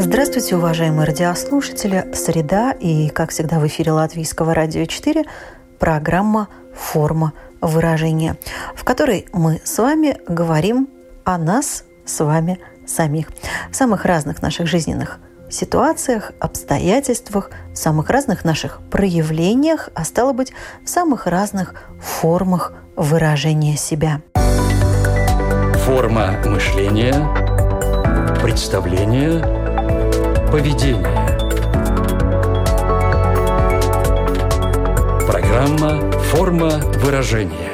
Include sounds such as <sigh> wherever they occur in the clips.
Здравствуйте, уважаемые радиослушатели. Среда и, как всегда, в эфире Латвийского радио 4 программа «Форма выражения», в которой мы с вами говорим о нас с вами самих, в самых разных наших жизненных ситуациях, обстоятельствах, в самых разных наших проявлениях, а стало быть, в самых разных формах выражения себя. Форма мышления, представления – Поведение. Программа «Форма выражения».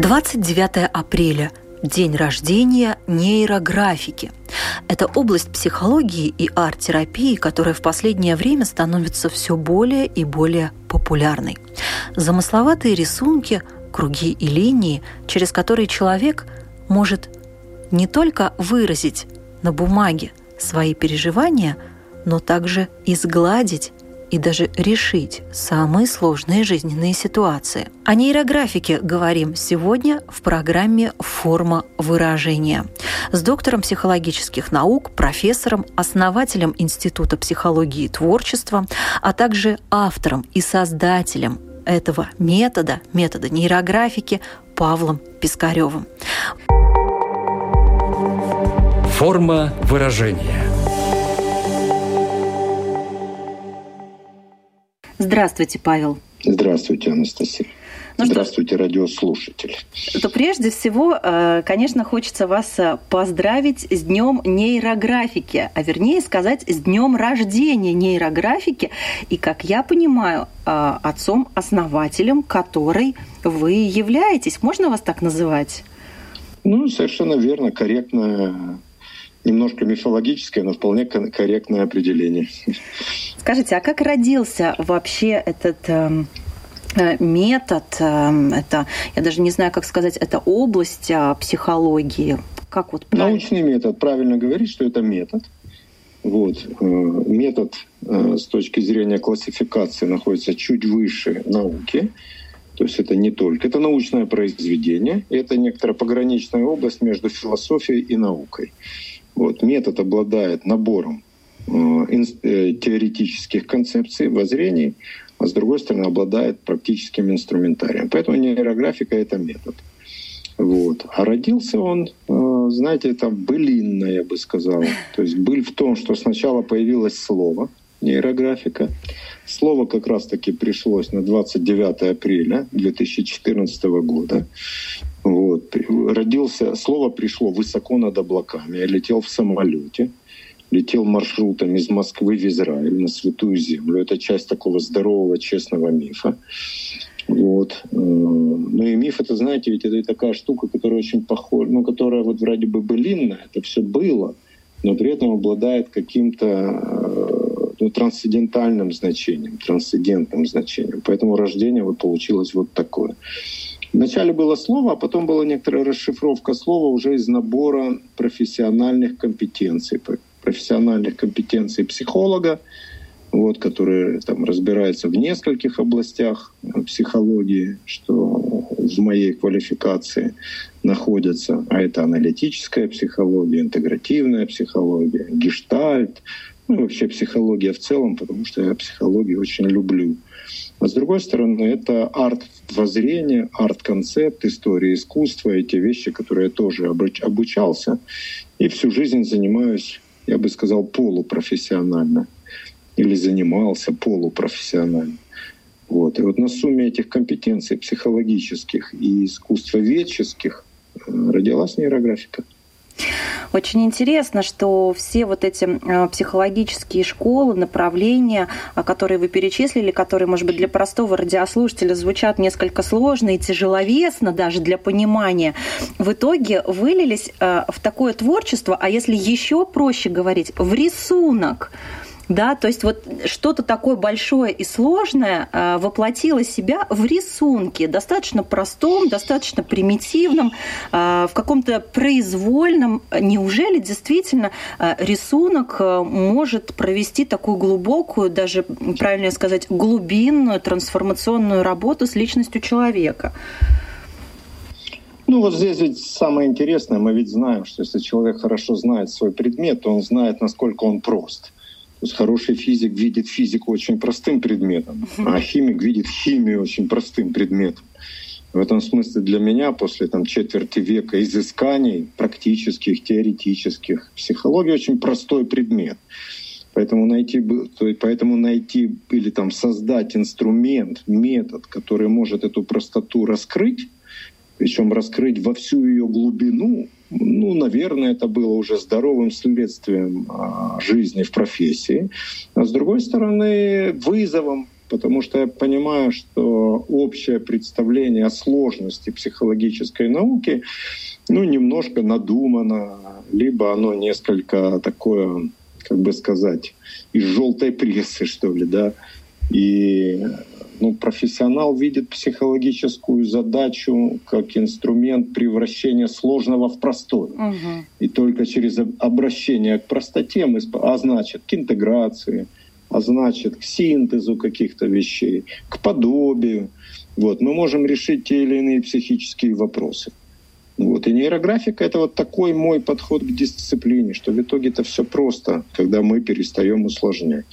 29 апреля – день рождения нейрографики. Это область психологии и арт-терапии, которая в последнее время становится все более и более популярной. Замысловатые рисунки, круги и линии, через которые человек может не только выразить на бумаге свои переживания, но также изгладить и даже решить самые сложные жизненные ситуации. О нейрографике говорим сегодня в программе «Форма выражения» с доктором психологических наук, профессором, основателем Института психологии и творчества, а также автором и создателем этого метода, метода нейрографики Павлом Пискаревым. Форма выражения. Здравствуйте, Павел. Здравствуйте, Анастасия. Ну Здравствуйте, что, радиослушатели. То прежде всего, э, конечно, хочется вас э, поздравить с Днем нейрографики, а вернее сказать, с Днем рождения нейрографики. И, как я понимаю, э, отцом-основателем которой вы являетесь. Можно вас так называть? Ну, совершенно верно, корректно немножко мифологическое, но вполне корректное определение. Скажите, а как родился вообще этот эм, э, метод, э, это, я даже не знаю, как сказать, это область э, психологии? Как вот правильно? Научный метод, правильно говорить, что это метод. Вот. Э, метод э, с точки зрения классификации находится чуть выше науки. То есть это не только, это научное произведение, это некоторая пограничная область между философией и наукой. Вот, метод обладает набором э, э, теоретических концепций, воззрений, а с другой стороны обладает практическим инструментарием. Поэтому нейрографика — это метод. Вот. А родился он, э, знаете, это былинно, я бы сказал. То есть быль в том, что сначала появилось слово нейрографика. Слово как раз-таки пришлось на 29 апреля 2014 года. Вот. Родился, слово пришло высоко над облаками. Я летел в самолете, летел маршрутом из Москвы в Израиль на Святую Землю. Это часть такого здорового, честного мифа. Вот. Э, ну и миф, это, знаете, ведь это такая штука, которая очень похожа, ну, которая вот вроде бы былинная, это все было, но при этом обладает каким-то э, ну, трансцендентальным значением, трансцендентным значением. Поэтому рождение вот получилось вот такое. Вначале было слово, а потом была некоторая расшифровка слова уже из набора профессиональных компетенций, профессиональных компетенций психолога, вот, который там разбирается в нескольких областях психологии, что в моей квалификации находятся, а это аналитическая психология, интегративная психология, гештальт, ну вообще психология в целом, потому что я психологию очень люблю. А с другой стороны, это арт-воззрение, арт-концепт, история искусства, эти вещи, которые я тоже обучался. И всю жизнь занимаюсь, я бы сказал, полупрофессионально. Или занимался полупрофессионально. Вот. И вот на сумме этих компетенций психологических и искусствоведческих э, родилась нейрографика. Очень интересно, что все вот эти э, психологические школы, направления, э, которые вы перечислили, которые, может быть, для простого радиослушателя звучат несколько сложно и тяжеловесно даже для понимания, в итоге вылились э, в такое творчество, а если еще проще говорить, в рисунок да, то есть вот что-то такое большое и сложное э, воплотило себя в рисунке, достаточно простом, достаточно примитивном, э, в каком-то произвольном. Неужели действительно э, рисунок может провести такую глубокую, даже, правильно сказать, глубинную трансформационную работу с личностью человека? Ну вот здесь ведь самое интересное, мы ведь знаем, что если человек хорошо знает свой предмет, то он знает, насколько он прост. Есть хороший физик видит физику очень простым предметом, а химик видит химию очень простым предметом. В этом смысле для меня после там, четверти века изысканий практических, теоретических, психология очень простой предмет. Поэтому найти, поэтому найти или там создать инструмент, метод, который может эту простоту раскрыть, причем раскрыть во всю ее глубину, ну, наверное, это было уже здоровым следствием а, жизни в профессии. А с другой стороны, вызовом, потому что я понимаю, что общее представление о сложности психологической науки, ну, немножко надумано, либо оно несколько такое, как бы сказать, из желтой прессы, что ли, да, и ну, профессионал видит психологическую задачу как инструмент превращения сложного в простое. Угу. И только через обращение к простоте, мы, а значит, к интеграции, а значит, к синтезу каких-то вещей, к подобию, вот, мы можем решить те или иные психические вопросы. Вот. И нейрографика — это вот такой мой подход к дисциплине, что в итоге это все просто, когда мы перестаем усложнять.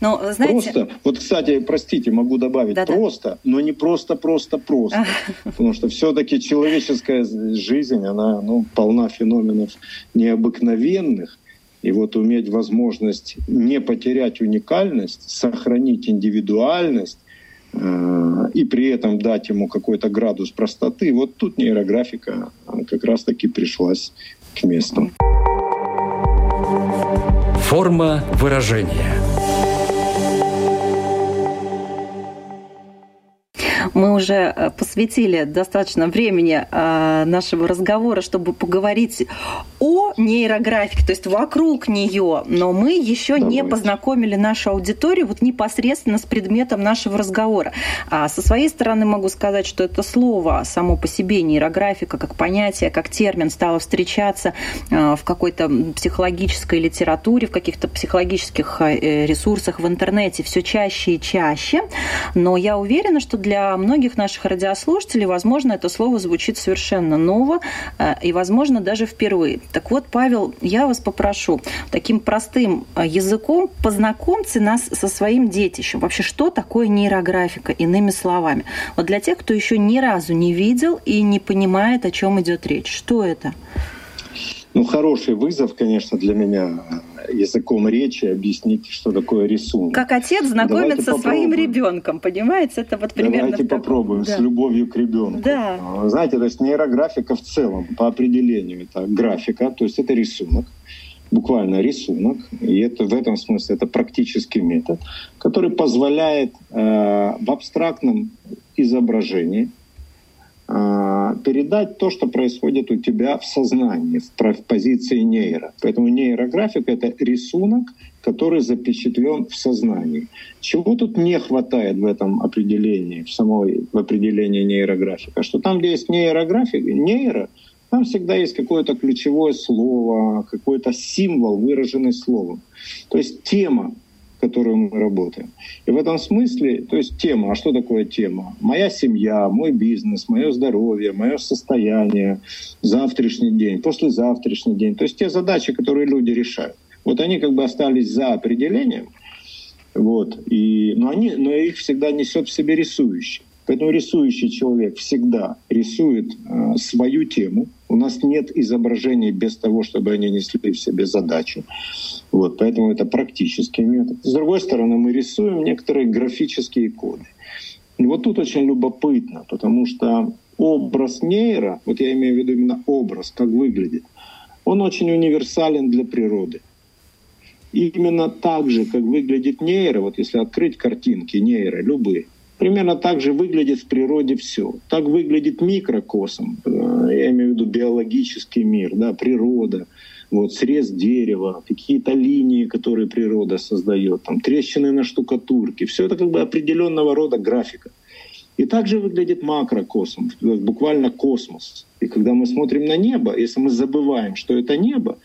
Но, знаете... Просто, вот, кстати, простите, могу добавить, Да-да. просто, но не просто-просто-просто. Потому что все-таки человеческая жизнь, она ну, полна феноменов необыкновенных. И вот уметь возможность не потерять уникальность, сохранить индивидуальность, и при этом дать ему какой-то градус простоты, вот тут нейрографика как раз-таки пришлась к месту. Форма выражения – Мы уже э, посвятили достаточно времени э, нашего разговора, чтобы поговорить о нейрографике, то есть вокруг нее, но мы еще Давайте. не познакомили нашу аудиторию вот непосредственно с предметом нашего разговора. А со своей стороны могу сказать, что это слово само по себе нейрографика как понятие, как термин стало встречаться э, в какой-то психологической литературе, в каких-то психологических ресурсах в интернете все чаще и чаще. Но я уверена, что для многих наших радиослушателей, возможно, это слово звучит совершенно ново э, и, возможно, даже впервые. Так вот, Павел, я вас попрошу таким простым э, языком познакомьте нас со своим детищем. Вообще, что такое нейрографика, иными словами? Вот для тех, кто еще ни разу не видел и не понимает, о чем идет речь. Что это? Ну, хороший вызов, конечно, для меня языком речи объяснить, что такое рисунок. Как отец знакомится со своим ребенком, понимаете? Это вот примерно. Давайте попробуем да. с любовью к ребенку. Да. А, знаете, то есть нейрографика в целом по определению это графика, то есть это рисунок буквально рисунок, и это в этом смысле это практический метод, который позволяет э, в абстрактном изображении передать то, что происходит у тебя в сознании, в позиции нейро. Поэтому нейрографика — это рисунок, который запечатлен в сознании. Чего тут не хватает в этом определении, в самой в определении нейрографика? Что там, где есть нейрографика, нейро, там всегда есть какое-то ключевое слово, какой-то символ, выраженный словом. То есть тема, которую мы работаем. И в этом смысле, то есть тема, а что такое тема? Моя семья, мой бизнес, мое здоровье, мое состояние, завтрашний день, послезавтрашний день. То есть те задачи, которые люди решают. Вот они как бы остались за определением, вот, и, но, они, но их всегда несет в себе рисующий. Поэтому рисующий человек всегда рисует э, свою тему. У нас нет изображений без того, чтобы они несли в себе задачу. Вот, поэтому это практический метод. С другой стороны, мы рисуем некоторые графические коды. И вот тут очень любопытно, потому что образ нейро, вот я имею в виду именно образ, как выглядит, он очень универсален для природы. И именно так же, как выглядит нейро, вот если открыть картинки нейро, любые, примерно так же выглядит в природе все. Так выглядит микрокосм, э, я имею в виду биологический мир, да, природа, вот, срез дерева, какие-то линии, которые природа создает, там, трещины на штукатурке. Все это как бы определенного рода графика. И также выглядит макрокосм, буквально космос. И когда мы смотрим на небо, если мы забываем, что это небо,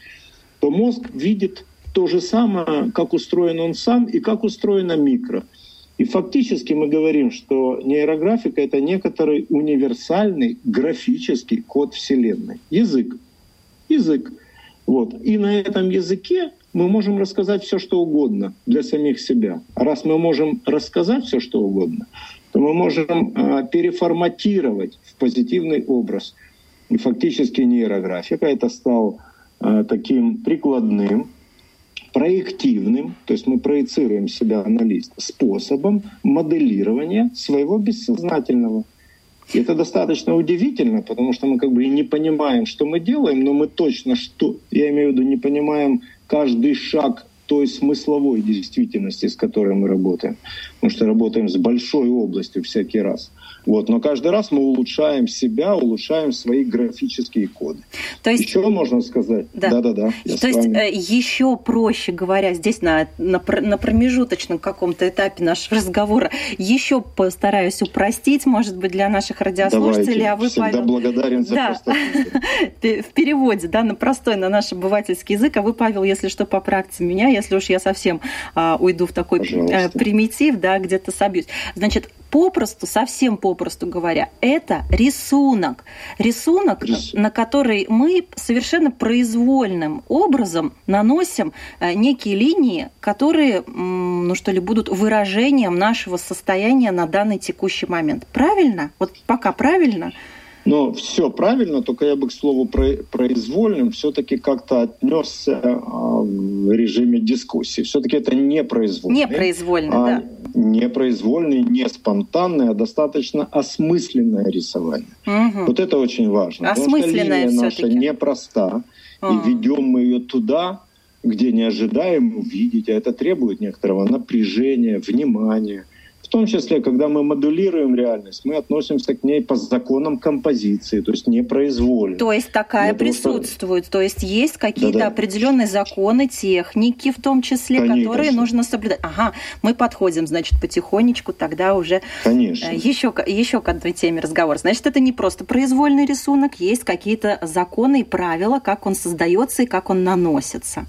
то мозг видит то же самое, как устроен он сам и как устроена микро. И фактически мы говорим, что нейрографика — это некоторый универсальный графический код Вселенной. Язык. Язык. Вот. И на этом языке мы можем рассказать все, что угодно для самих себя. А раз мы можем рассказать все, что угодно, то мы можем э, переформатировать в позитивный образ. И фактически нейрографика это стал э, таким прикладным, проективным, то есть мы проецируем себя на лист, способом моделирования своего бессознательного. И это достаточно удивительно, потому что мы как бы и не понимаем, что мы делаем, но мы точно что, я имею в виду, не понимаем каждый шаг той смысловой действительности, с которой мы работаем. Потому что работаем с большой областью всякий раз. Вот. Но каждый раз мы улучшаем себя, улучшаем свои графические коды. То есть, еще можно сказать? Да, да, да. То есть вами. Э, еще проще говоря, здесь на, на, на промежуточном каком-то этапе нашего разговора еще постараюсь упростить, может быть, для наших радиослушателей. Давайте. А вы, Всегда Павел... благодарен за да. <laughs> В переводе, да, на простой, на наш обывательский язык. А вы, Павел, если что, поправьте меня, если уж я совсем а, уйду в такой э, Пожалуйста. примитив, да, где-то собьюсь. Значит, попросту, совсем попросту говоря, это рисунок. Рисунок, Рис... на который мы совершенно произвольным образом наносим э, некие линии, которые, ну что ли, будут выражением нашего состояния на данный текущий момент. Правильно? Вот пока правильно? Но все правильно, только я бы к слову про, произвольным все-таки как-то отнесся а, в режиме дискуссии. Все-таки это не произвольный. Не произвольный, а да. Не произвольный, не спонтанный, а достаточно осмысленное рисование. Угу. Вот это очень важно. Осмысленное потому что линия наша непроста, угу. и ведем мы ее туда, где не ожидаем увидеть, а это требует некоторого напряжения, внимания. В том числе, когда мы модулируем реальность, мы относимся к ней по законам композиции, то есть непроизвольно. То есть такая присутствует, что... то есть есть какие-то Да-да. определенные законы, техники в том числе, Конечно. которые нужно соблюдать. Ага, мы подходим, значит, потихонечку тогда уже Конечно. Э, еще, еще к одной теме разговор. Значит, это не просто произвольный рисунок, есть какие-то законы и правила, как он создается и как он наносится.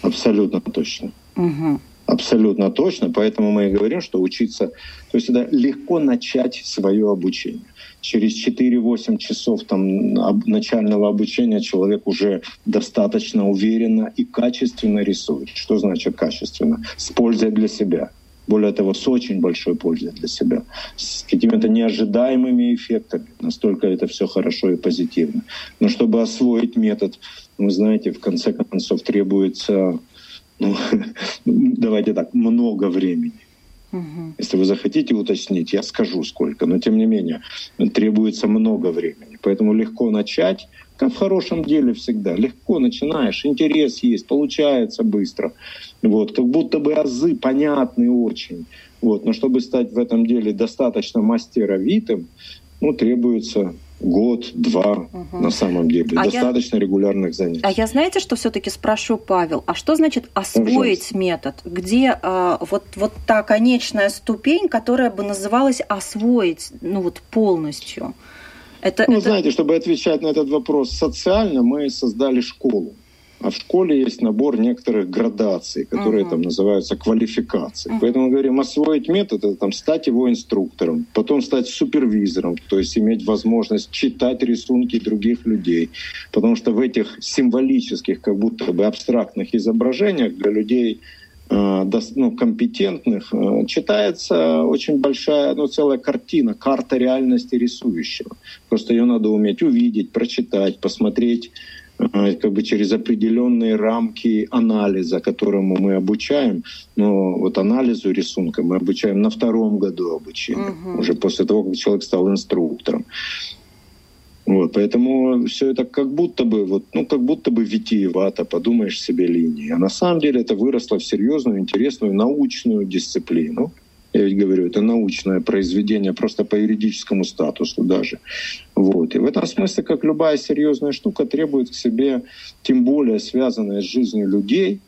Абсолютно точно. Угу. Абсолютно точно. Поэтому мы и говорим, что учиться... То есть это легко начать свое обучение. Через 4-8 часов там, начального обучения человек уже достаточно уверенно и качественно рисует. Что значит качественно? С пользой для себя. Более того, с очень большой пользой для себя. С какими-то неожидаемыми эффектами. Настолько это все хорошо и позитивно. Но чтобы освоить метод, вы знаете, в конце концов требуется ну, <laughs> давайте так, много времени. Угу. Если вы захотите уточнить, я скажу сколько, но тем не менее требуется много времени. Поэтому легко начать, как в хорошем деле всегда. Легко начинаешь, интерес есть, получается быстро. Вот, как будто бы азы понятны очень. Вот, но чтобы стать в этом деле достаточно мастеровитым, ну, требуется год, два угу. на самом деле. А Достаточно я... регулярных занятий. А я знаете, что все-таки спрошу, Павел, а что значит освоить Пожалуйста. метод? Где э, вот, вот та конечная ступень, которая бы называлась освоить ну, вот полностью? Это, ну, это... знаете, чтобы отвечать на этот вопрос социально, мы создали школу. А в школе есть набор некоторых градаций, которые uh-huh. там называются квалификацией. Uh-huh. Поэтому мы говорим, освоить метод это там стать его инструктором, потом стать супервизором, то есть иметь возможность читать рисунки других людей. Потому что в этих символических, как будто бы абстрактных изображениях для людей э, ну, компетентных э, читается очень большая, ну, целая картина, карта реальности рисующего. Просто ее надо уметь увидеть, прочитать, посмотреть как бы через определенные рамки анализа, которому мы обучаем. Но вот анализу рисунка мы обучаем на втором году обучения, угу. уже после того, как человек стал инструктором. Вот, поэтому все это как будто бы, вот, ну, как будто бы витиевато, подумаешь себе линии. А на самом деле это выросло в серьезную, интересную научную дисциплину. Я ведь говорю, это научное произведение просто по юридическому статусу даже. Вот. И в этом смысле, как любая серьезная штука, требует к себе, тем более связанная с жизнью людей,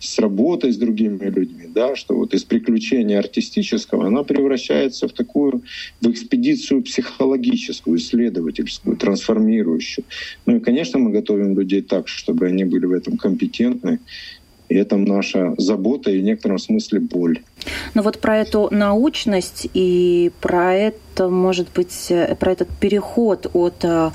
с работой с другими людьми, да, что вот из приключения артистического она превращается в такую в экспедицию психологическую, исследовательскую, трансформирующую. Ну и, конечно, мы готовим людей так, чтобы они были в этом компетентны и это наша забота и в некотором смысле боль. Ну вот про эту научность и про это, может быть, э, про этот переход от э,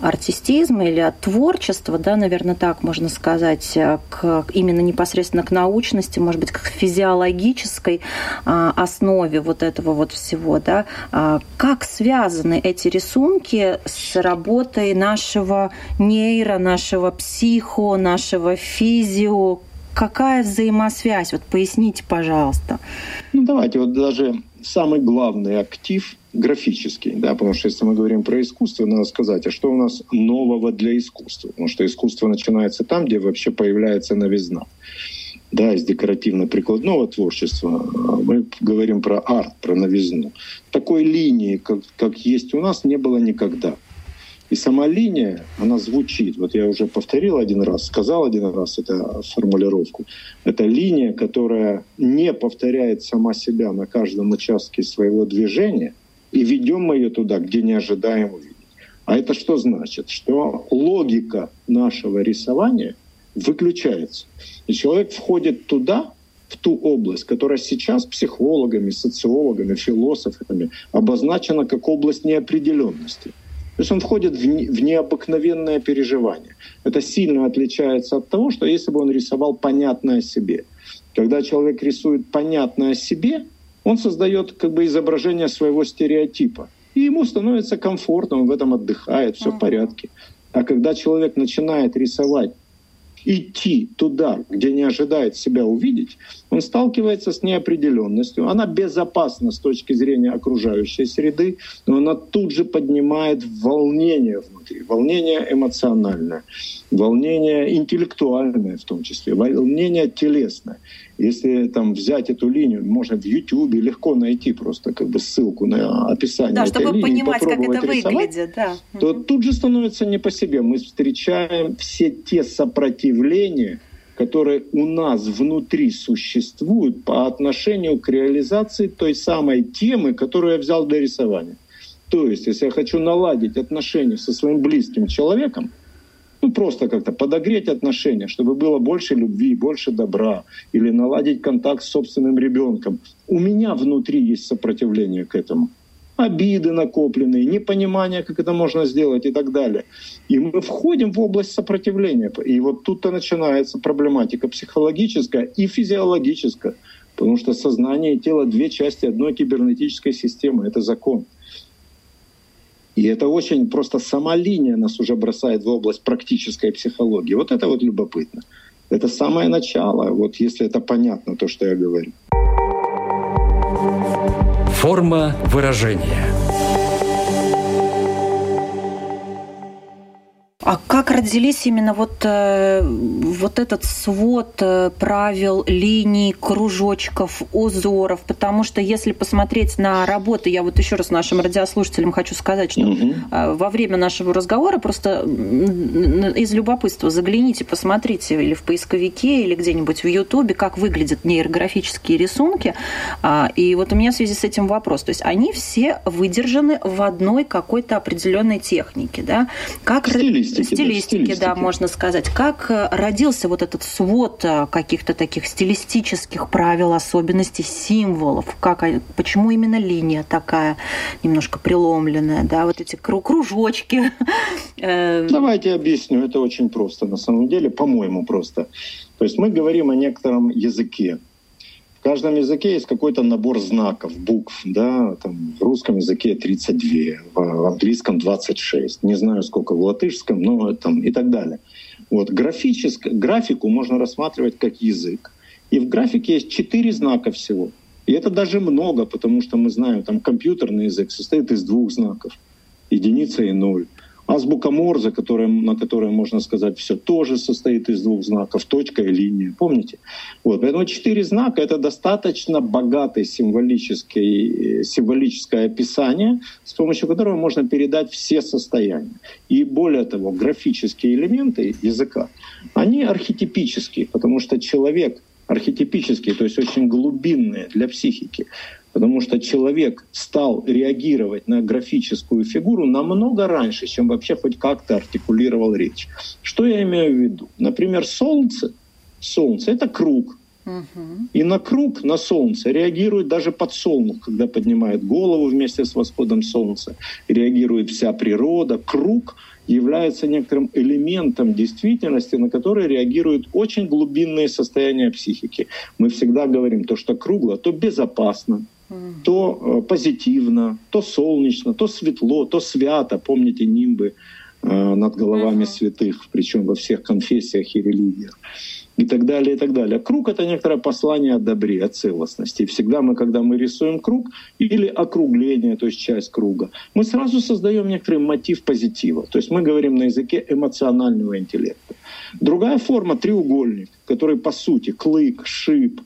артистизма или от творчества, да, наверное, так можно сказать, э, к, именно непосредственно к научности, может быть, к физиологической а, основе вот этого вот всего, да. А, как связаны эти рисунки с работой нашего нейро, нашего психо, нашего физио, какая взаимосвязь? Вот поясните, пожалуйста. Ну, давайте вот даже самый главный актив графический, да, потому что если мы говорим про искусство, надо сказать, а что у нас нового для искусства? Потому что искусство начинается там, где вообще появляется новизна да, из декоративно-прикладного творчества, мы говорим про арт, про новизну. Такой линии, как, как есть у нас, не было никогда. И сама линия, она звучит. Вот я уже повторил один раз, сказал один раз эту формулировку. Это линия, которая не повторяет сама себя на каждом участке своего движения, и ведем мы ее туда, где не ожидаем увидеть. А это что значит? Что логика нашего рисования выключается. И человек входит туда, в ту область, которая сейчас психологами, социологами, философами обозначена как область неопределенности – то есть он входит в, не, в необыкновенное переживание. Это сильно отличается от того, что если бы он рисовал понятное себе. Когда человек рисует понятное себе, он создает как бы изображение своего стереотипа. И ему становится комфортно, он в этом отдыхает, все uh-huh. в порядке. А когда человек начинает рисовать идти туда, где не ожидает себя увидеть, он сталкивается с неопределенностью. Она безопасна с точки зрения окружающей среды, но она тут же поднимает волнение внутри, волнение эмоциональное, волнение интеллектуальное в том числе, волнение телесное. Если там взять эту линию, можно в YouTube легко найти просто как бы ссылку на описание да, этой чтобы линии, понимать, как это выглядит, да. то тут же становится не по себе. Мы встречаем все те сопротивления, которые у нас внутри существуют по отношению к реализации той самой темы, которую я взял для рисования. То есть, если я хочу наладить отношения со своим близким человеком, ну, просто как-то подогреть отношения, чтобы было больше любви, больше добра, или наладить контакт с собственным ребенком. У меня внутри есть сопротивление к этому. Обиды накопленные, непонимание, как это можно сделать и так далее. И мы входим в область сопротивления. И вот тут-то начинается проблематика психологическая и физиологическая. Потому что сознание и тело — две части одной кибернетической системы. Это закон. И это очень просто сама линия нас уже бросает в область практической психологии. Вот это вот любопытно. Это самое начало, вот если это понятно, то, что я говорю. Форма выражения – А как родились именно вот, э, вот этот свод э, правил, линий, кружочков, узоров? Потому что если посмотреть на работы, я вот еще раз нашим радиослушателям хочу сказать, что угу. во время нашего разговора просто из любопытства загляните, посмотрите или в поисковике, или где-нибудь в Ютубе, как выглядят нейрографические рисунки. А, и вот у меня в связи с этим вопрос. То есть они все выдержаны в одной какой-то определенной технике, да? Как Стилист стилистики, стилистики, да, стилистики, да, можно сказать. Как э, родился вот этот свод э, каких-то таких стилистических правил, особенностей, символов? Как, почему именно линия такая немножко преломленная, да, вот эти кружочки? <laughs> Э, Давайте объясню. Это очень просто, на самом деле, по-моему, просто. То есть мы говорим о некотором языке, в каждом языке есть какой-то набор знаков, букв. Да? Там, в русском языке 32, в английском 26. Не знаю, сколько в латышском, но там и так далее. Вот. Графически, графику можно рассматривать как язык. И в графике есть четыре знака всего. И это даже много, потому что мы знаем, там компьютерный язык состоит из двух знаков. Единица и ноль. Азбука Морзе, которая, на которой можно сказать все, тоже состоит из двух знаков, точка и линия, помните? Вот, поэтому четыре знака — это достаточно богатое символическое, символическое описание, с помощью которого можно передать все состояния. И более того, графические элементы языка, они архетипические, потому что человек архетипический, то есть очень глубинные для психики, Потому что человек стал реагировать на графическую фигуру намного раньше, чем вообще хоть как-то артикулировал речь. Что я имею в виду? Например, Солнце. Солнце — это круг. И на круг, на Солнце реагирует даже подсолнух, когда поднимает голову вместе с восходом Солнца. Реагирует вся природа. Круг является некоторым элементом действительности, на который реагируют очень глубинные состояния психики. Мы всегда говорим, то, что кругло, то безопасно, то э, позитивно, то солнечно, то светло, то свято. Помните нимбы э, над головами святых, причем во всех конфессиях и религиях и так далее, и так далее. Круг — это некоторое послание о добре, о целостности. И всегда мы, когда мы рисуем круг или округление, то есть часть круга, мы сразу создаем некоторый мотив позитива. То есть мы говорим на языке эмоционального интеллекта. Другая форма — треугольник, который, по сути, клык, шип,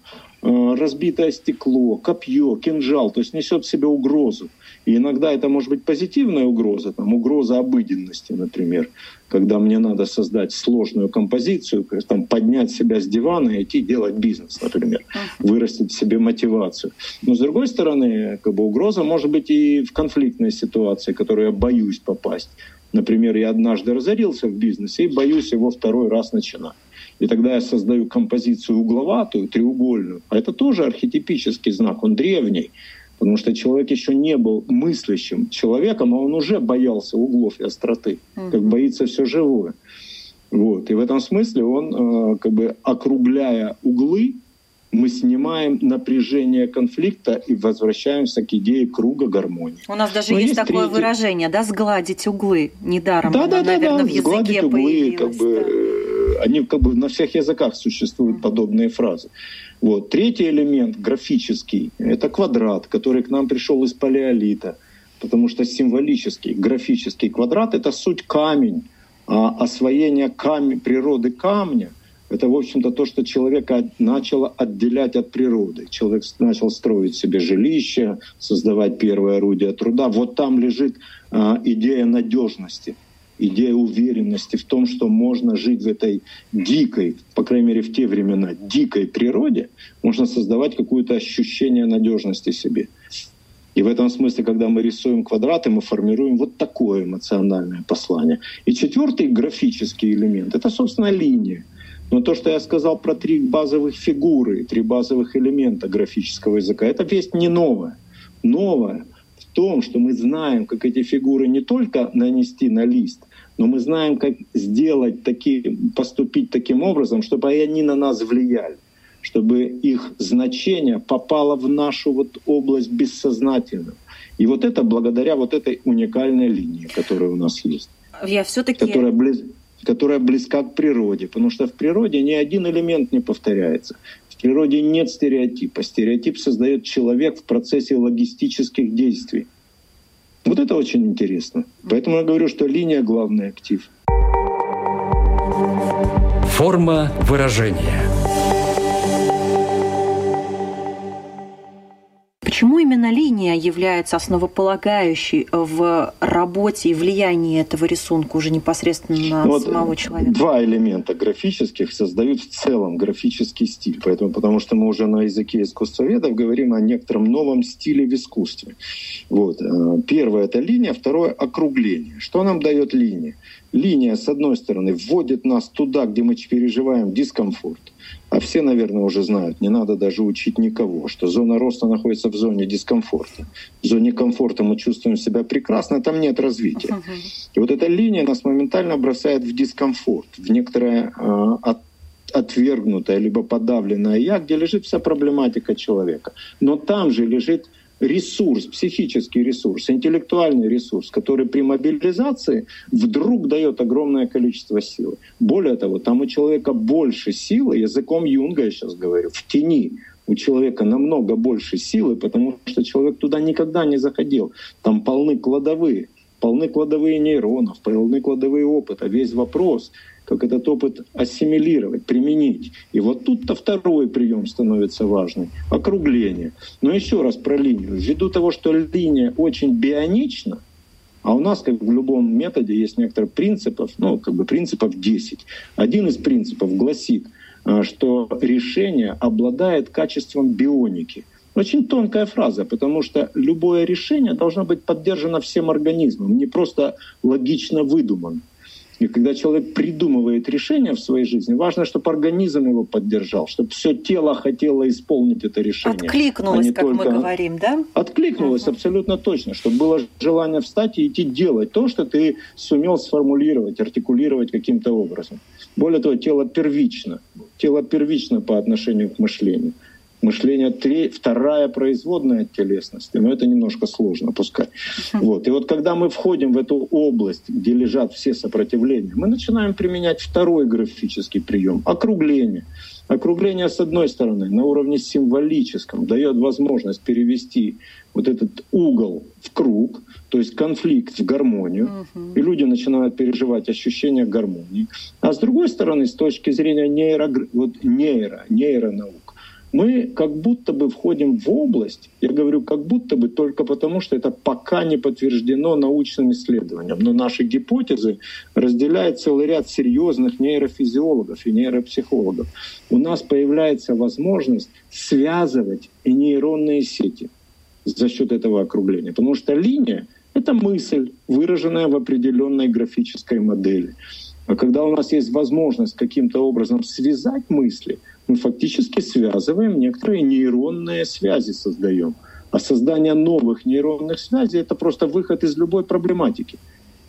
разбитое стекло, копье, кинжал, то есть несет в себе угрозу. И иногда это может быть позитивная угроза, там, угроза обыденности, например, когда мне надо создать сложную композицию, там, поднять себя с дивана и идти делать бизнес, например, вырастить себе мотивацию. Но с другой стороны, как бы угроза может быть и в конфликтной ситуации, в которую я боюсь попасть. Например, я однажды разорился в бизнесе и боюсь его второй раз начинать. И тогда я создаю композицию угловатую, треугольную. А это тоже архетипический знак, он древний. Потому что человек еще не был мыслящим человеком, а он уже боялся углов и остроты, как боится все живое. Вот. И в этом смысле он, э, как бы округляя углы, мы снимаем напряжение конфликта и возвращаемся к идее круга гармонии. У нас даже есть, есть такое третий... выражение, да, сгладить углы. Недаром да, оно, да, наверное, да, в языке сгладить углы, как бы, да. Они как бы на всех языках существуют подобные фразы. Вот. Третий элемент, графический, это квадрат, который к нам пришел из палеолита, потому что символический, графический квадрат — это суть камень, а освоение камень, природы камня — это, в общем-то, то, что человека начало отделять от природы. Человек начал строить себе жилище, создавать первое орудие труда. Вот там лежит а, идея надежности, идея уверенности в том, что можно жить в этой дикой, по крайней мере, в те времена, дикой природе, можно создавать какое-то ощущение надежности себе. И в этом смысле, когда мы рисуем квадраты, мы формируем вот такое эмоциональное послание. И четвертый графический элемент — это, собственно, линия — но то, что я сказал про три базовых фигуры, три базовых элемента графического языка, это весть не. Новая в том, что мы знаем, как эти фигуры не только нанести на лист, но мы знаем, как сделать такие, поступить таким образом, чтобы они на нас влияли, чтобы их значение попало в нашу вот область бессознательную. И вот это благодаря вот этой уникальной линии, которая у нас есть. Я все-таки... Которая близ которая близка к природе, потому что в природе ни один элемент не повторяется. В природе нет стереотипа. Стереотип создает человек в процессе логистических действий. Вот это очень интересно. Поэтому я говорю, что линия — главный актив. Форма выражения – именно линия является основополагающей в работе и влиянии этого рисунка уже непосредственно на вот самого человека? Два элемента графических создают в целом графический стиль. Поэтому, потому что мы уже на языке искусствоведов говорим о некотором новом стиле в искусстве. Вот. Э, первое — это линия, второе — округление. Что нам дает линия? Линия, с одной стороны, вводит нас туда, где мы переживаем дискомфорт. А все, наверное, уже знают, не надо даже учить никого, что зона роста находится в зоне дискомфорта. В зоне комфорта мы чувствуем себя прекрасно, там нет развития. И вот эта линия нас моментально бросает в дискомфорт, в некоторое э, от, отвергнутое либо подавленное я, где лежит вся проблематика человека. Но там же лежит ресурс, психический ресурс, интеллектуальный ресурс, который при мобилизации вдруг дает огромное количество силы. Более того, там у человека больше силы, языком Юнга я сейчас говорю, в тени у человека намного больше силы, потому что человек туда никогда не заходил. Там полны кладовые, полны кладовые нейронов, полны кладовые опыта. Весь вопрос, как этот опыт ассимилировать, применить. И вот тут-то второй прием становится важным — округление. Но еще раз про линию. Ввиду того, что линия очень бионична, а у нас, как в любом методе, есть некоторые принципов, ну, как бы принципов 10. Один из принципов гласит, э, что решение обладает качеством бионики. Очень тонкая фраза, потому что любое решение должно быть поддержано всем организмом, не просто логично выдумано. И когда человек придумывает решение в своей жизни, важно, чтобы организм его поддержал, чтобы все тело хотело исполнить это решение. Откликнулось, а как только... мы говорим, да? Откликнулось uh-huh. абсолютно точно, чтобы было желание встать и идти делать то, что ты сумел сформулировать, артикулировать каким-то образом. Более того, тело первично. Тело первично по отношению к мышлению. Мышление три, вторая производная от телесности, но это немножко сложно пускай. Вот. И вот когда мы входим в эту область, где лежат все сопротивления, мы начинаем применять второй графический прием — округление. Округление, с одной стороны, на уровне символическом дает возможность перевести вот этот угол в круг, то есть конфликт в гармонию, uh-huh. и люди начинают переживать ощущение гармонии. А с другой стороны, с точки зрения нейро, вот нейро, нейронаук, мы как будто бы входим в область, я говорю как будто бы только потому, что это пока не подтверждено научным исследованием, но наши гипотезы разделяет целый ряд серьезных нейрофизиологов и нейропсихологов. У нас появляется возможность связывать и нейронные сети за счет этого округления, потому что линия — это мысль, выраженная в определенной графической модели. А когда у нас есть возможность каким-то образом связать мысли — мы фактически связываем некоторые нейронные связи, создаем. А создание новых нейронных связей — это просто выход из любой проблематики.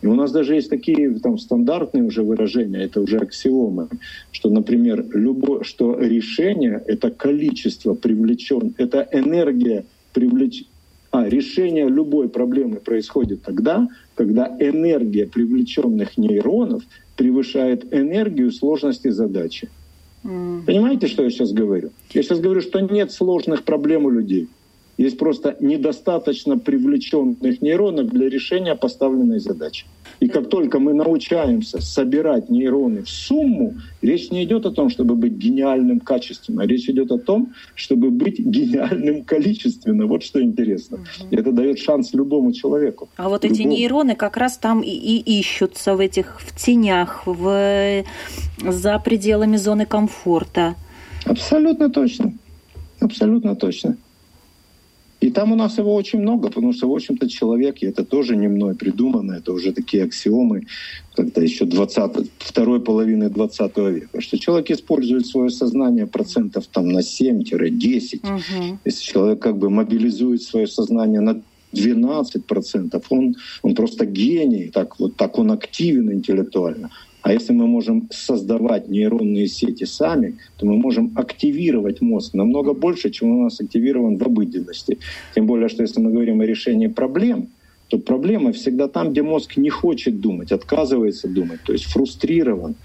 И у нас даже есть такие там, стандартные уже выражения, это уже аксиомы, что, например, любое, что решение — это количество привлечен, это энергия привлеч... А, решение любой проблемы происходит тогда, когда энергия привлеченных нейронов превышает энергию сложности задачи. Понимаете, что я сейчас говорю? Я сейчас говорю, что нет сложных проблем у людей. Есть просто недостаточно привлеченных нейронов для решения поставленной задачи. И как только мы научаемся собирать нейроны в сумму, речь не идет о том, чтобы быть гениальным качественно, речь идет о том, чтобы быть гениальным количественно. Вот что интересно. Угу. И это дает шанс любому человеку. А вот любому. эти нейроны как раз там и, и ищутся в этих в тенях, в, за пределами зоны комфорта. Абсолютно точно. Абсолютно точно. И там у нас его очень много, потому что, в общем-то, человек, и это тоже не мной придумано, это уже такие аксиомы, когда еще 20, второй половины 20 века, что человек использует свое сознание процентов там на 7-10. Угу. Если человек как бы мобилизует свое сознание на 12 процентов, он, он просто гений, так, вот так он активен интеллектуально. А если мы можем создавать нейронные сети сами, то мы можем активировать мозг намного больше, чем у нас активирован в обыденности. Тем более, что если мы говорим о решении проблем, то проблема всегда там, где мозг не хочет думать, отказывается думать, то есть фрустрирован.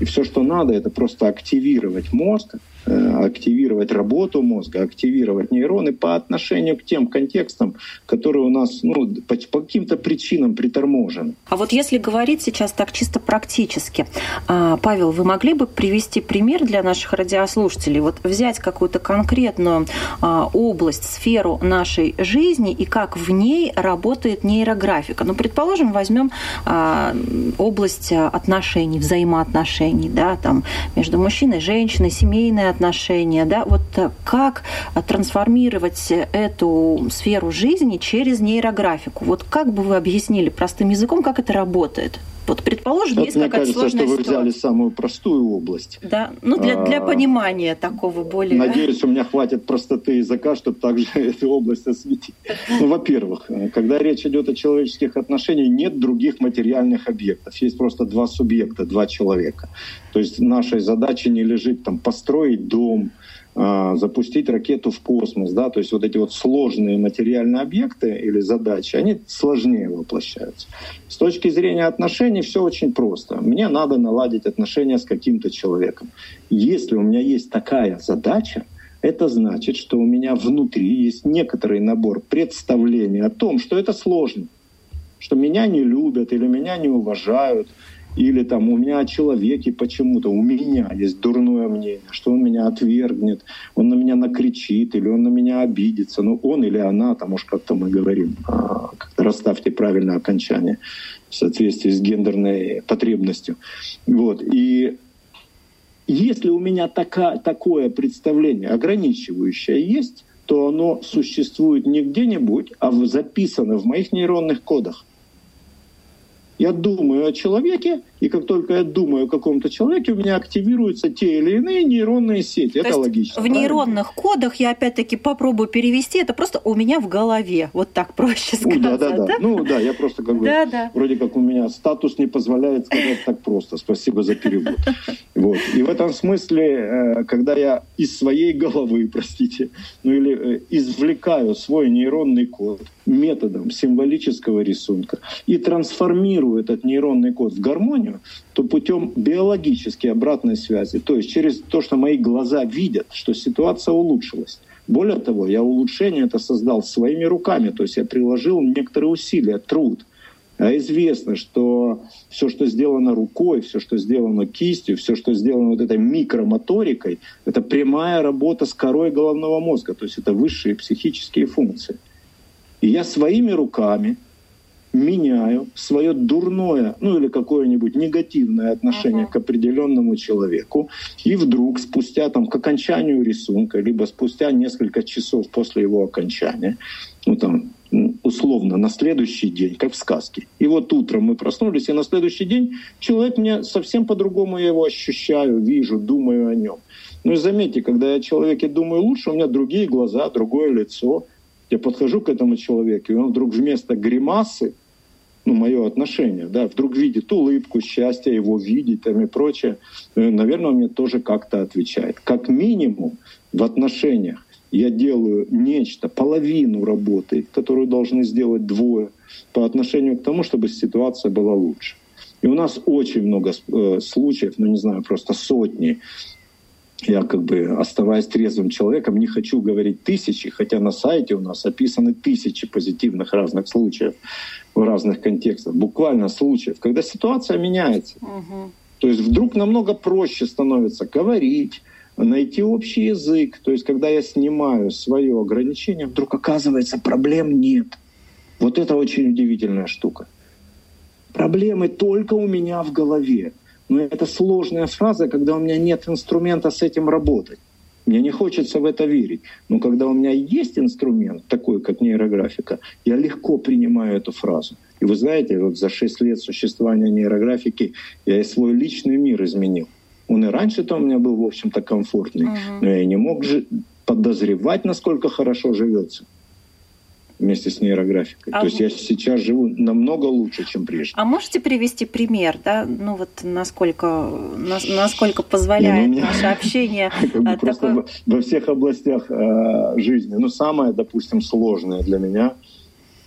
И все, что надо, это просто активировать мозг, активировать работу мозга, активировать нейроны по отношению к тем контекстам, которые у нас ну, по, по каким-то причинам приторможены. А вот если говорить сейчас так чисто практически, а, Павел, вы могли бы привести пример для наших радиослушателей? Вот взять какую-то конкретную а, область, сферу нашей жизни и как в ней работает нейрографика. Ну, предположим, возьмем а, область отношений, взаимоотношений, да, там между мужчиной и женщиной, семейные отношения, да, вот э, как трансформировать эту сферу жизни через нейрографику? Вот как бы вы объяснили простым языком, как это работает? Вот, предположим, вот есть какая-то кажется, сложная что вы ситуация. взяли самую простую область. Да, ну для, для а, понимания такого более... Надеюсь, у меня хватит простоты языка, чтобы также <laughs> эту область осветить. Ну, во-первых, когда речь идет о человеческих отношениях, нет других материальных объектов. Есть просто два субъекта, два человека. То есть нашей задачей не лежит там построить дом, запустить ракету в космос, да, то есть вот эти вот сложные материальные объекты или задачи, они сложнее воплощаются. С точки зрения отношений все очень просто. Мне надо наладить отношения с каким-то человеком. Если у меня есть такая задача, это значит, что у меня внутри есть некоторый набор представлений о том, что это сложно. что меня не любят или меня не уважают, или там у меня о человеке почему-то, у меня есть дурное мнение, что он меня отвергнет, он на меня накричит, или он на меня обидится. Ну, он или она, там уж как-то мы говорим, а, расставьте правильное окончание в соответствии с гендерной потребностью. Вот. И если у меня така, такое представление ограничивающее есть, то оно существует не где-нибудь, а записано в моих нейронных кодах. Я думаю о человеке, и как только я думаю о каком-то человеке, у меня активируются те или иные нейронные сети. То это есть логично. В правильно? нейронных кодах я опять-таки попробую перевести. Это просто у меня в голове. Вот так проще сказать. Да, да, да, да. Ну да, я просто как бы да, да. вроде как у меня статус не позволяет сказать так просто. Спасибо за перевод. Вот. И в этом смысле, э, когда я из своей головы, <laughs> простите, ну или э, извлекаю свой нейронный код методом символического рисунка и трансформирую этот нейронный код в гармонию, то путем биологической обратной связи, то есть через то, что мои глаза видят, что ситуация улучшилась. Более того, я улучшение это создал своими руками, то есть я приложил некоторые усилия, труд. А известно, что все, что сделано рукой, все, что сделано кистью, все, что сделано вот этой микромоторикой, это прямая работа с корой головного мозга, то есть это высшие психические функции. И я своими руками меняю свое дурное, ну или какое-нибудь негативное отношение uh-huh. к определенному человеку, и вдруг спустя там к окончанию рисунка, либо спустя несколько часов после его окончания, ну там условно на следующий день, как в сказке. И вот утром мы проснулись, и на следующий день человек мне совсем по-другому я его ощущаю, вижу, думаю о нем. Ну и заметьте, когда я о человеке думаю лучше, у меня другие глаза, другое лицо. Я подхожу к этому человеку, и он вдруг вместо гримасы ну, мое отношение, да, вдруг видит улыбку, счастье его видеть там и прочее, э, наверное, он мне тоже как-то отвечает. Как минимум в отношениях я делаю нечто, половину работы, которую должны сделать двое, по отношению к тому, чтобы ситуация была лучше. И у нас очень много э, случаев, ну не знаю, просто сотни, я как бы, оставаясь трезвым человеком, не хочу говорить тысячи, хотя на сайте у нас описаны тысячи позитивных разных случаев в разных контекстах, буквально случаев, когда ситуация меняется. Угу. То есть вдруг намного проще становится говорить, найти общий язык. То есть когда я снимаю свое ограничение, вдруг оказывается, проблем нет. Вот это очень удивительная штука. Проблемы только у меня в голове. Но это сложная фраза, когда у меня нет инструмента с этим работать. Мне не хочется в это верить. Но когда у меня есть инструмент, такой как нейрографика, я легко принимаю эту фразу. И вы знаете, вот за 6 лет существования нейрографики я и свой личный мир изменил. Он и раньше-то у меня был, в общем-то, комфортный, uh-huh. но я не мог же подозревать, насколько хорошо живется вместе с нейрографикой. А То есть я сейчас живу намного лучше, чем прежде. А можете привести пример, да, ну вот насколько, насколько позволяет не, ну, наше общение? <laughs> Как бы просто во всех областях э, жизни. Ну, самое, допустим, сложное для меня —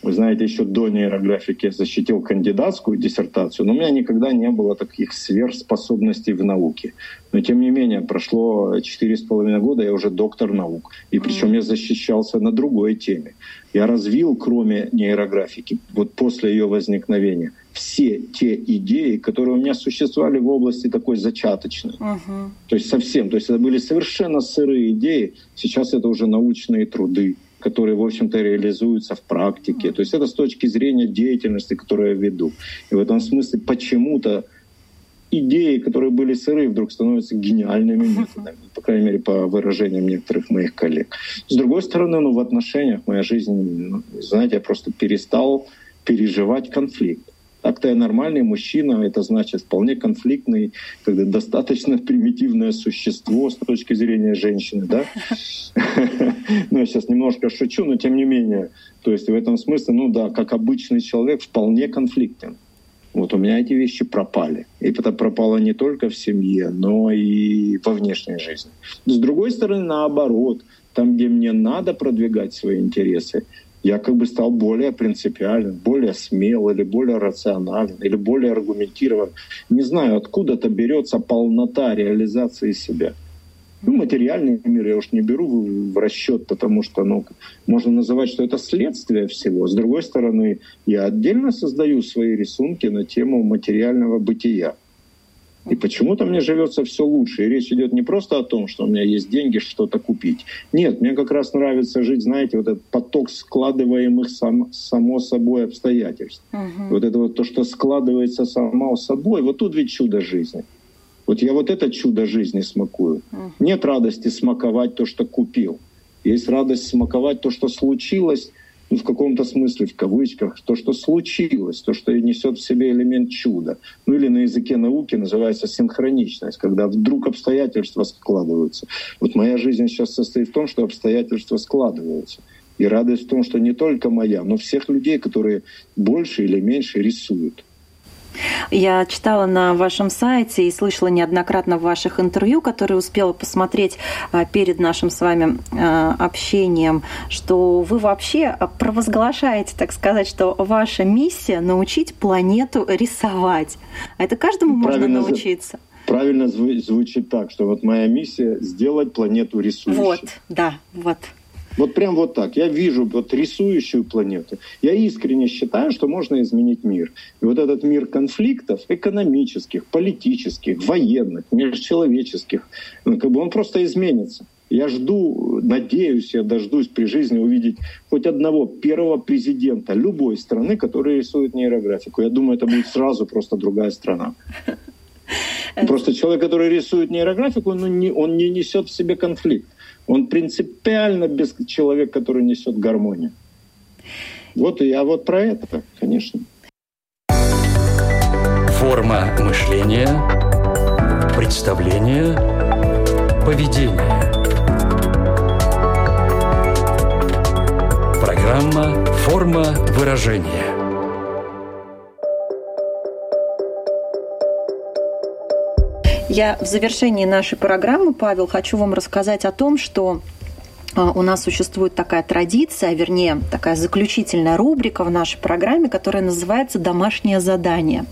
вы знаете, еще до нейрографики я защитил кандидатскую диссертацию, но у меня никогда не было таких сверхспособностей в науке. Но тем не менее, прошло четыре с половиной года, я уже доктор наук. И причем я защищался на другой теме. Я развил, кроме нейрографики, вот после ее возникновения, все те идеи, которые у меня существовали в области такой зачаточной. Uh-huh. То есть совсем. То есть это были совершенно сырые идеи. Сейчас это уже научные труды которые, в общем-то, реализуются в практике. То есть это с точки зрения деятельности, которую я веду. И в этом смысле почему-то идеи, которые были сырые, вдруг становятся гениальными методами, по крайней мере, по выражениям некоторых моих коллег. С другой стороны, ну, в отношениях моя жизнь, ну, знаете, я просто перестал переживать конфликт. Так-то я нормальный мужчина, это значит вполне конфликтный, когда достаточно примитивное существо с точки зрения женщины, да? Ну, я сейчас немножко шучу, но тем не менее. То есть в этом смысле, ну да, как обычный человек, вполне конфликтен. Вот у меня эти вещи пропали. И это пропало не только в семье, но и во внешней жизни. С другой стороны, наоборот, там, где мне надо продвигать свои интересы, я как бы стал более принципиален, более смел или более рационален, или более аргументирован. Не знаю, откуда-то берется полнота реализации себя. Ну, материальный мир я уж не беру в расчет, потому что ну, можно называть, что это следствие всего. С другой стороны, я отдельно создаю свои рисунки на тему материального бытия. И почему-то мне живется все лучше. И речь идет не просто о том, что у меня есть деньги что-то купить. Нет, мне как раз нравится жить, знаете, вот этот поток складываемых сам, само собой обстоятельств. Угу. Вот это вот то, что складывается само собой, вот тут ведь чудо жизни. Вот я вот это чудо жизни смакую. Угу. Нет радости смаковать то, что купил. Есть радость смаковать то, что случилось, ну, в каком-то смысле, в кавычках, то, что случилось, то, что несет в себе элемент чуда. Ну или на языке науки называется синхроничность, когда вдруг обстоятельства складываются. Вот моя жизнь сейчас состоит в том, что обстоятельства складываются. И радость в том, что не только моя, но всех людей, которые больше или меньше рисуют. Я читала на вашем сайте и слышала неоднократно в ваших интервью, которые успела посмотреть а, перед нашим с вами а, общением, что вы вообще провозглашаете, так сказать, что ваша миссия — научить планету рисовать. А это каждому Правильно можно научиться. Правильно звучит так, что вот моя миссия — сделать планету рисующей. Вот, да, вот. Вот прям вот так. Я вижу вот рисующую планету. Я искренне считаю, что можно изменить мир. И вот этот мир конфликтов экономических, политических, военных, межчеловеческих, ну, как бы он просто изменится. Я жду, надеюсь, я дождусь при жизни увидеть хоть одного первого президента любой страны, который рисует нейрографику. Я думаю, это будет сразу просто другая страна. Просто человек, который рисует нейрографику, он не, он не несет в себе конфликт. Он принципиально без человек, который несет гармонию. Вот и я вот про это, конечно. Форма мышления, представление, поведение. Программа «Форма выражения». Я в завершении нашей программы, Павел, хочу вам рассказать о том, что а, у нас существует такая традиция, вернее, такая заключительная рубрика в нашей программе, которая называется «Домашнее задание».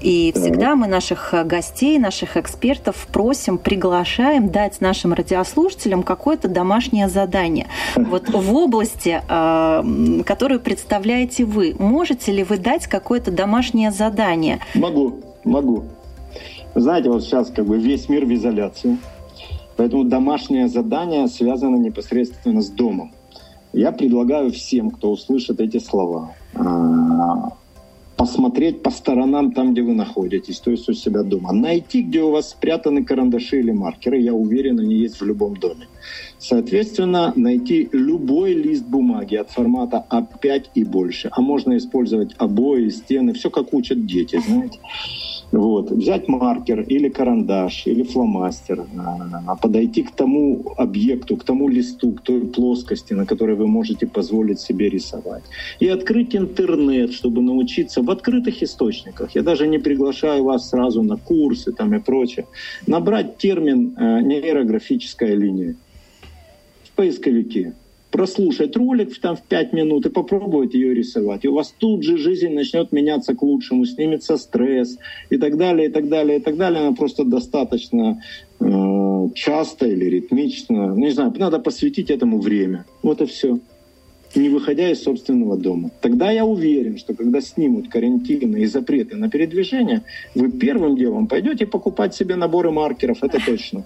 И всегда мы наших гостей, наших экспертов просим, приглашаем дать нашим радиослушателям какое-то домашнее задание. Вот в области, а, которую представляете вы, можете ли вы дать какое-то домашнее задание? Могу, могу. Знаете, вот сейчас как бы весь мир в изоляции, поэтому домашнее задание связано непосредственно с домом. Я предлагаю всем, кто услышит эти слова, а, посмотреть по сторонам там, где вы находитесь, то есть у себя дома. Найти, где у вас спрятаны карандаши или маркеры. Я уверен, они есть в любом доме. Соответственно, найти любой лист бумаги от формата А5 и больше. А можно использовать обои, стены, все как учат дети, знаете. Вот. Взять маркер или карандаш, или фломастер, а, подойти к тому объекту, к тому листу, к той плоскости, на которой вы можете позволить себе рисовать. И открыть интернет, чтобы научиться в открытых источниках. Я даже не приглашаю вас сразу на курсы там и прочее. Набрать термин э, нейрографическая линия поисковике прослушать ролик там в 5 минут и попробовать ее рисовать. И у вас тут же жизнь начнет меняться к лучшему, снимется стресс и так далее, и так далее, и так далее. Она просто достаточно э, часто или ритмично. Не знаю, надо посвятить этому время. Вот и все не выходя из собственного дома. Тогда я уверен, что когда снимут карантины и запреты на передвижение, вы первым делом пойдете покупать себе наборы маркеров, это точно.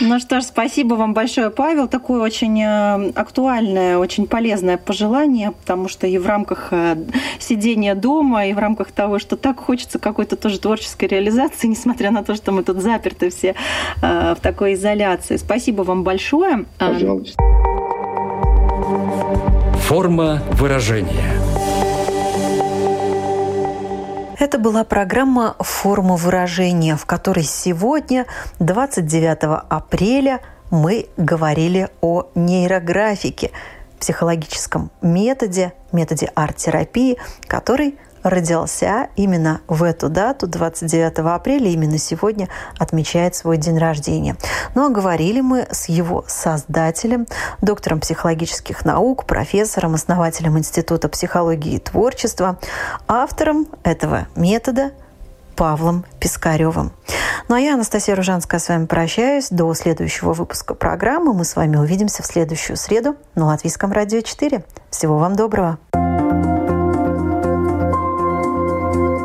Ну что ж, спасибо вам большое, Павел. Такое очень э, актуальное, очень полезное пожелание, потому что и в рамках э, сидения дома, и в рамках того, что так хочется какой-то тоже творческой реализации, <laughs> несмотря на то, что мы тут заперты все э, в такой изоляции. Спасибо вам большое. Пожалуйста. Форма выражения. Это была программа «Форма выражения», в которой сегодня, 29 апреля, мы говорили о нейрографике, психологическом методе, методе арт-терапии, который родился именно в эту дату, 29 апреля, именно сегодня отмечает свой день рождения. Ну а говорили мы с его создателем, доктором психологических наук, профессором, основателем Института психологии и творчества, автором этого метода Павлом Пискаревым. Ну а я, Анастасия Ружанская, с вами прощаюсь. До следующего выпуска программы. Мы с вами увидимся в следующую среду на Латвийском радио 4. Всего вам доброго.